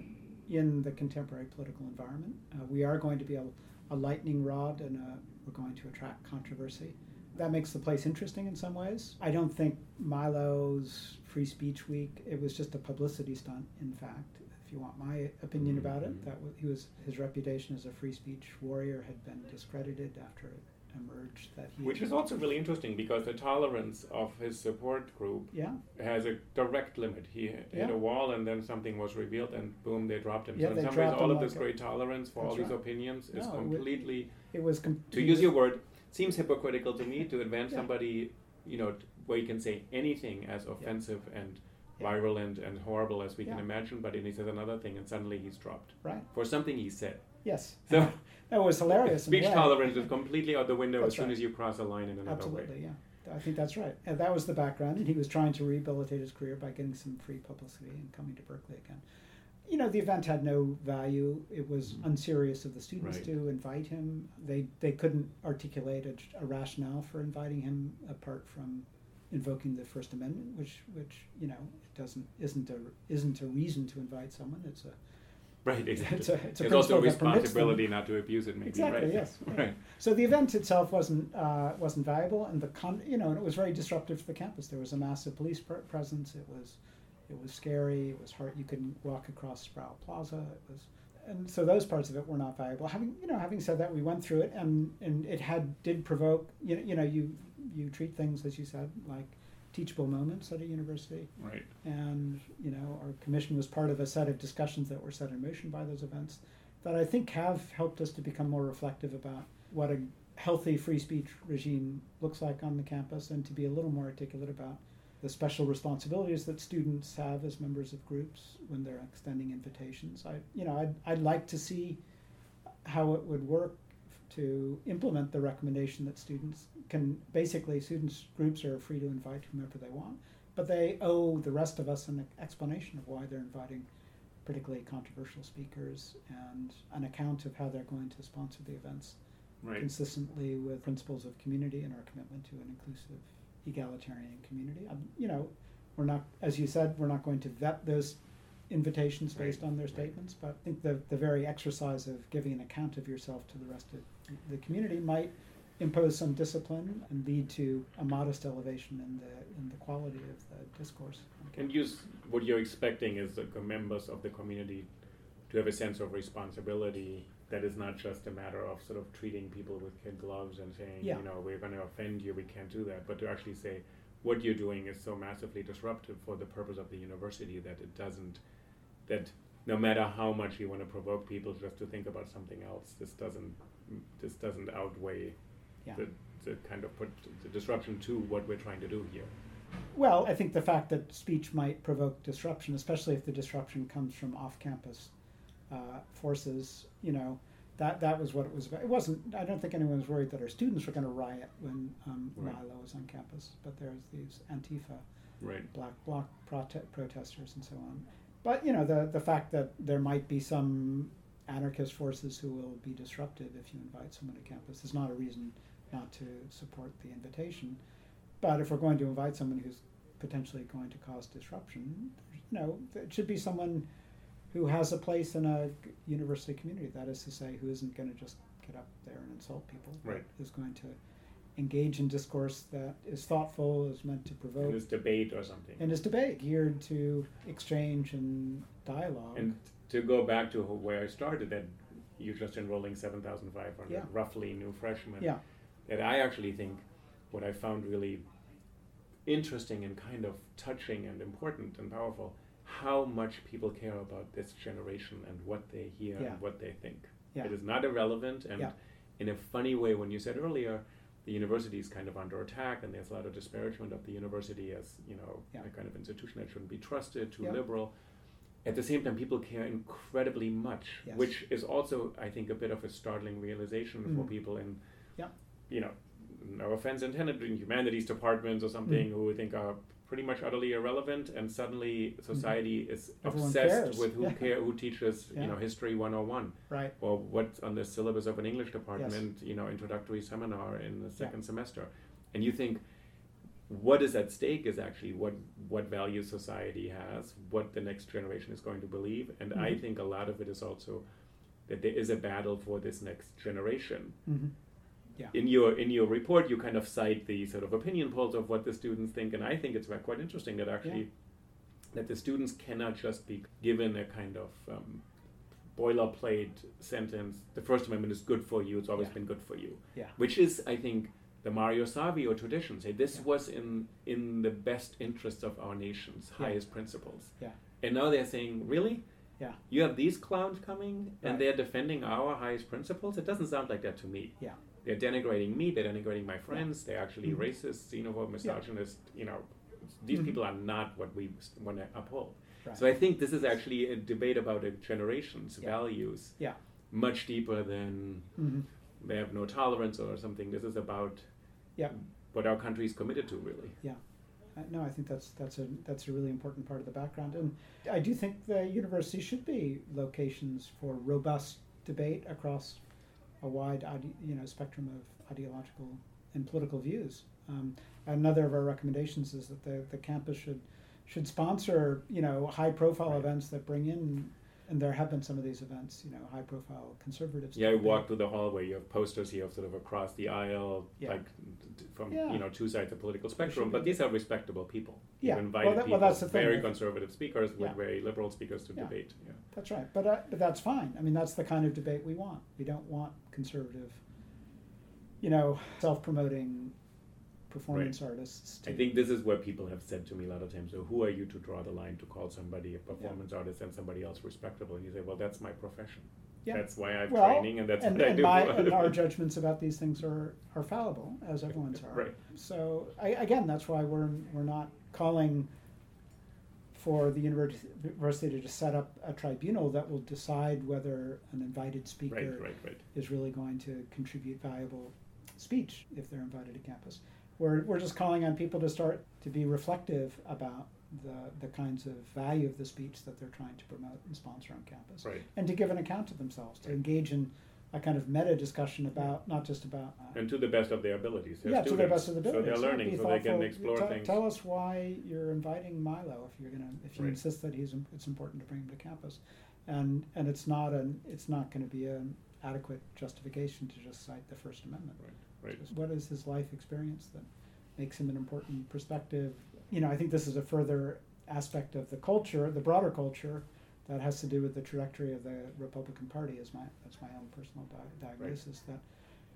in the contemporary political environment. Uh, we are going to be a, a lightning rod, and a, we're going to attract controversy. That makes the place interesting in some ways. I don't think Milo's Free Speech Week it was just a publicity stunt. In fact, if you want my opinion mm-hmm. about it, that was, he was his reputation as a free speech warrior had been discredited after it emerged that he Which is also really interesting because the tolerance of his support group yeah has a direct limit. He hit Yeah. a wall and then something was revealed and boom, they dropped him. Yeah, so in some ways, all of this like a- great tolerance for all these opinions is No, it completely, it was com- to use your word, seems hypocritical to me to advance Yeah. somebody, you know, where you can say anything as offensive and Yeah. virulent and horrible as we can imagine, but then he says another thing and suddenly he's dropped right for something he said. yes So that was hilarious speech tolerance is completely out the window That's as soon right. as you cross a line in another way. Absolutely, yeah. I think that's right. And that was the background, and he was trying to rehabilitate his career by getting some free publicity and coming to Berkeley again. You know, the event had no value. It was unserious of the students Right. to invite him. They they couldn't articulate a, a rationale for inviting him apart from invoking the First Amendment, which which you know it doesn't isn't a isn't a reason to invite someone. It's a Right, exactly. It's a- it's a There's also a principle that permits them- responsibility not to abuse it, maybe. Exactly, right? yes, yeah. right. So the event itself wasn't uh, wasn't valuable, and the con- you know, and it was very disruptive for the campus. There was a massive police pr- presence. It was it was scary. It was hard. You couldn't walk across Sproul Plaza. It was, and so those parts of it were not valuable. Having you know, having said that, we went through it, and and it had did provoke. You know, you know, you you treat things as you said like teachable moments at a university Right. and you know our commission was part of a set of discussions that were set in motion by those events that I think have helped us to become more reflective about what a healthy free speech regime looks like on the campus and to be a little more articulate about the special responsibilities that students have as members of groups when they're extending invitations. I you know I'd, I'd like to see how it would work to implement the recommendation that students can basically students groups are free to invite whomever they want but they owe the rest of us an explanation of why they're inviting particularly controversial speakers and an account of how they're going to sponsor the events Right. consistently with principles of community and our commitment to an inclusive egalitarian community um, you know we're not as you said we're not going to vet those invitations based Right, on their statements but i think the, the very exercise of giving an account of yourself to the rest of the community might impose some discipline and lead to a modest elevation in the in the quality of the discourse. And s- what you're expecting is the members of the community to have a sense of responsibility that is not just a matter of sort of treating people with kid gloves and saying, Yeah. you know, we're going to offend you, we can't do that, but to actually say what you're doing is so massively disruptive for the purpose of the university that it doesn't, that no matter how much you want to provoke people just to think about something else, this doesn't, this doesn't outweigh Yeah. the, the kind of put the disruption to what we're trying to do here. Well, I think the fact that speech might provoke disruption, especially if the disruption comes from off-campus uh, forces, you know, that that was what it was about. It wasn't. I don't think anyone was worried that our students were going to riot when um, Right. Milo was on campus. But there's these Antifa Right. black bloc prote- protesters and so on. but you know the the fact that there might be some anarchist forces who will be disruptive if you invite someone to campus is not a reason not to support the invitation. But if we're going to invite someone who's potentially going to cause disruption, you know, it should be someone who has a place in a university community. That is to say, who isn't going to just get up there and insult people, right. is going to engage in discourse that is thoughtful, is meant to provoke. In this debate or something. And is debate, geared to exchange and dialogue. And to go back to where I started, that you're just enrolling 7,500 yeah. roughly new freshmen. Yeah. That I actually think what I found really interesting and kind of touching and important and powerful how much people care about this generation and what they hear yeah. and what they think. Yeah. It is not irrelevant and yeah. in a funny way when you said earlier the university is kind of under attack and there's a lot of disparagement of the university as you know a kind of institution that shouldn't be trusted too liberal at the same time people care incredibly much yes. which is also i think a bit of a startling realization mm. for people in yeah. you know no offense intended in humanities departments or something mm. who think are pretty much utterly irrelevant and suddenly society mm-hmm. is Everyone obsessed cares. with who yeah. care who teaches yeah. you know history 101 right or what's on the syllabus of an english department yes. you know introductory seminar in the second yeah. semester and you think what is at stake is actually what what value society has what the next generation is going to believe and mm-hmm. i think a lot of it is also that there is a battle for this next generation mm-hmm. Yeah. in your in your report you kind of cite the sort of opinion polls of what the students think and i think it's quite interesting that actually yeah. that the students cannot just be given a kind of um, boilerplate sentence the first amendment is good for you it's always yeah. been good for you yeah. which is i think the mario savio tradition say this was in in the best interests of our nation's highest principles yeah. and now they're saying really yeah. you have these clowns coming and right. they're defending our highest principles it doesn't sound like that to me yeah they're denigrating me, they're denigrating my friends, they're actually mm-hmm. racist, xenophobe, misogynist, yeah. you know, these mm-hmm. people are not what we want to uphold. Right. So I think this is actually a debate about a generation's yeah. values, yeah. much deeper than mm-hmm. they have no tolerance or something. This is about yeah. what our country is committed to, really. Yeah. Uh, no, I think that's that's a that's a really important part of the background, and I do think the university should be locations for robust debate across a wide you know spectrum of ideological and political views. Um, another of our recommendations is that the, the campus should should sponsor you know high profile right. events that bring in and there have been some of these events you know high profile conservatives. Yeah, I walk through the hallway. You have posters here, of sort of across the aisle, yeah. like from yeah. you know two sides of the political spectrum. But these are respectable people. Yeah, You've invited well, that, people, well, that's the very thing. conservative speakers with Yeah. very liberal speakers to debate. Yeah. That's right, but uh, but that's fine. I mean, that's the kind of debate we want. We don't want conservative, you know, self-promoting performance Right. artists. To, I think this is what people have said to me a lot of times. So, who are you to draw the line to call somebody a performance artist and somebody else respectable? And you say, well, that's my profession. Yeah. That's why I'm well, training, and that's and, what I do. my, and our judgments about these things are, are fallible, as everyone's are. Right. So I, again, that's why we're we're not calling for the university to set up a tribunal that will decide whether an invited speaker right, right, right. is really going to contribute valuable speech if they're invited to campus. We're, we're just calling on people to start to be reflective about the, the kinds of value of the speech that they're trying to promote and sponsor on campus. Right. And to give an account to themselves, to Right. engage in a kind of meta discussion about, not just about. Uh, And to the best of their abilities. They're yeah, to the best of the So they're learning, be so they can explore Tell- things. Tell us why you're inviting Milo if you're gonna if you Right. insist that he's it's important to bring him to campus, and and it's not an it's not going to be an adequate justification to just cite the First Amendment. Right, right. What is his life experience that makes him an important perspective? You know, I think this is a further aspect of the culture, the broader culture, that has to do with the trajectory of the Republican Party. Is my that's my own personal di- diagnosis that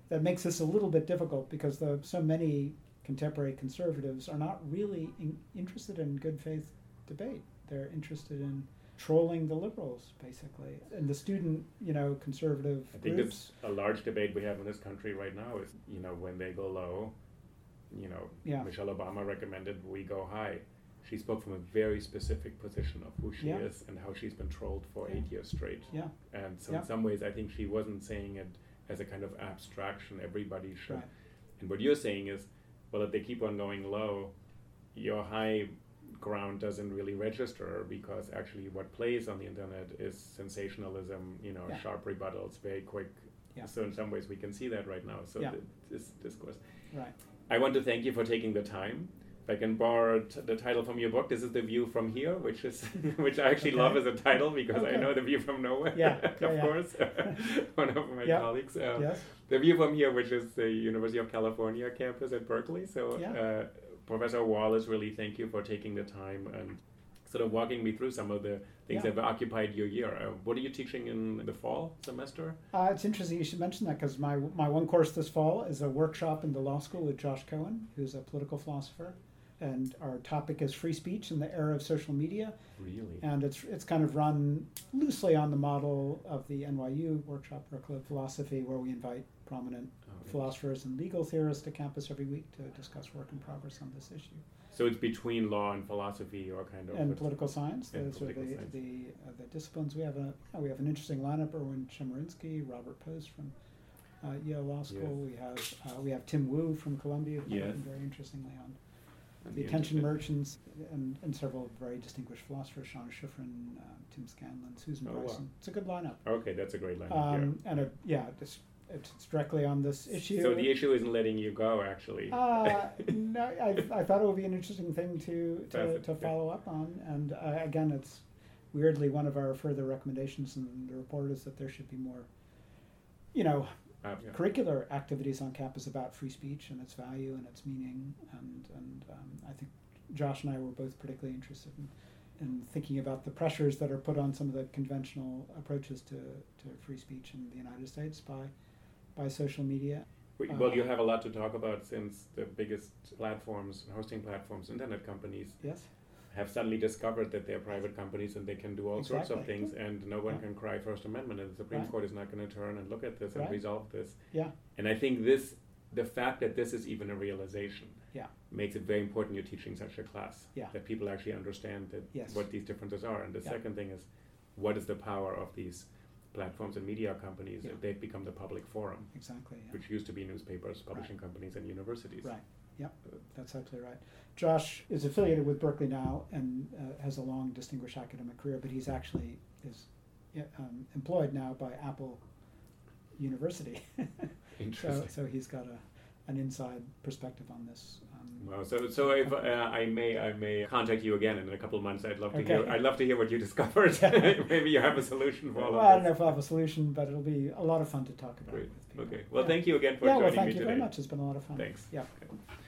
that makes this a little bit difficult because the, so many contemporary conservatives are not really in, interested in good faith debate. They're interested in trolling the liberals, basically, and the student, you know, conservative I think groups. it's a large debate we have in this country right now is, you know, when they go low, you know, Yeah. Michelle Obama recommended we go high. She spoke from a very specific position of who she Yeah. is and how she's been trolled for Yeah. eight years straight. Yeah, And so in some ways, I think she wasn't saying it as a kind of abstraction. Everybody should. right. And what you're saying is, well, if they keep on going low, your high ground doesn't really register because actually what plays on the internet is sensationalism, you know, Yeah. sharp rebuttals, very quick. Yeah. So in some ways we can see that right now. So Yeah. th- this discourse. Right. I want to thank you for taking the time. If I can borrow t- the title from your book, this is the view from here, which is which I actually love as a title because I know the view from nowhere. Yeah, of course, one of my colleagues. Uh, Yes. The view from here, which is the University of California campus at Berkeley. So, Yeah. uh, Professor Wallace, really thank you for taking the time and sort of walking me through some of the things Yeah. that have occupied your year. Uh, what are you teaching in the fall semester? Uh, it's interesting you should mention that because my, my one course this fall is a workshop in the law school with Josh Cohen, who's a political philosopher. And our topic is free speech in the era of social media. Really? And it's, it's kind of run loosely on the model of the NYU workshop, Berkeley Philosophy, where we invite prominent. Philosophers and legal theorists to campus every week to discuss work in progress on this issue. So it's between law and philosophy, or kind of and political science. and Those are the, science. the, uh, the disciplines. We have a yeah, we have an interesting lineup. Erwin Chemerinsky, Robert Post from uh, Yale Law School. We have uh, we have Tim Wu from Columbia, who Yes. very interestingly on I'd the attention merchants, and, and several very distinguished philosophers: Seana Shiffrin, uh, Tim Scanlon, Susan Oh, wow. Brison. It's a good lineup. Okay, that's a great lineup. Um, and a, yeah, it's, it's directly on this issue. So the issue isn't letting you go, actually. Uh, no, I, I thought it would be an interesting thing to to, to follow up on, and uh, again, it's weirdly one of our further recommendations in the report is that there should be more, you know, Uh, yeah. curricular activities on campus about free speech and its value and its meaning, and and um, I think Josh and I were both particularly interested in. In thinking about the pressures that are put on some of the conventional approaches to, to free speech in the United States by by social media, Uh, Well, you have a lot to talk about since the biggest platforms, hosting platforms, internet companies, yes, have suddenly discovered that they're private companies and they can do all sorts of things, and no one Yeah. can cry First Amendment, and the Supreme Right. Court is not going to turn and look at this and resolve this. yeah, And I think this, the fact that this is even a realization, yeah. makes it very important you're teaching such a class. Yeah. That people actually understand that Yes. what these differences are. And the Yeah. second thing is, what is the power of these platforms and media companies Yeah. if they've become the public forum, Exactly. Yeah. which used to be newspapers, publishing companies, and universities. Right. Yep. That's absolutely right. Josh is affiliated with Berkeley now and uh, has a long, distinguished academic career, but he's actually is um, employed now by Apple University. so, Interesting. so he's got a an inside perspective on this. Well, so so if uh, I may I may contact you again in a couple of months. I'd love to Okay. hear I'd love to hear what you discovered. Maybe you have a solution for all well, of I don't know if I'll have a solution, but it'll be a lot of fun to talk about Great. Okay. Well, Yeah. thank you again for yeah, joining well, thank me you today. very much. It's been a lot of fun. Thanks. Yeah. Okay.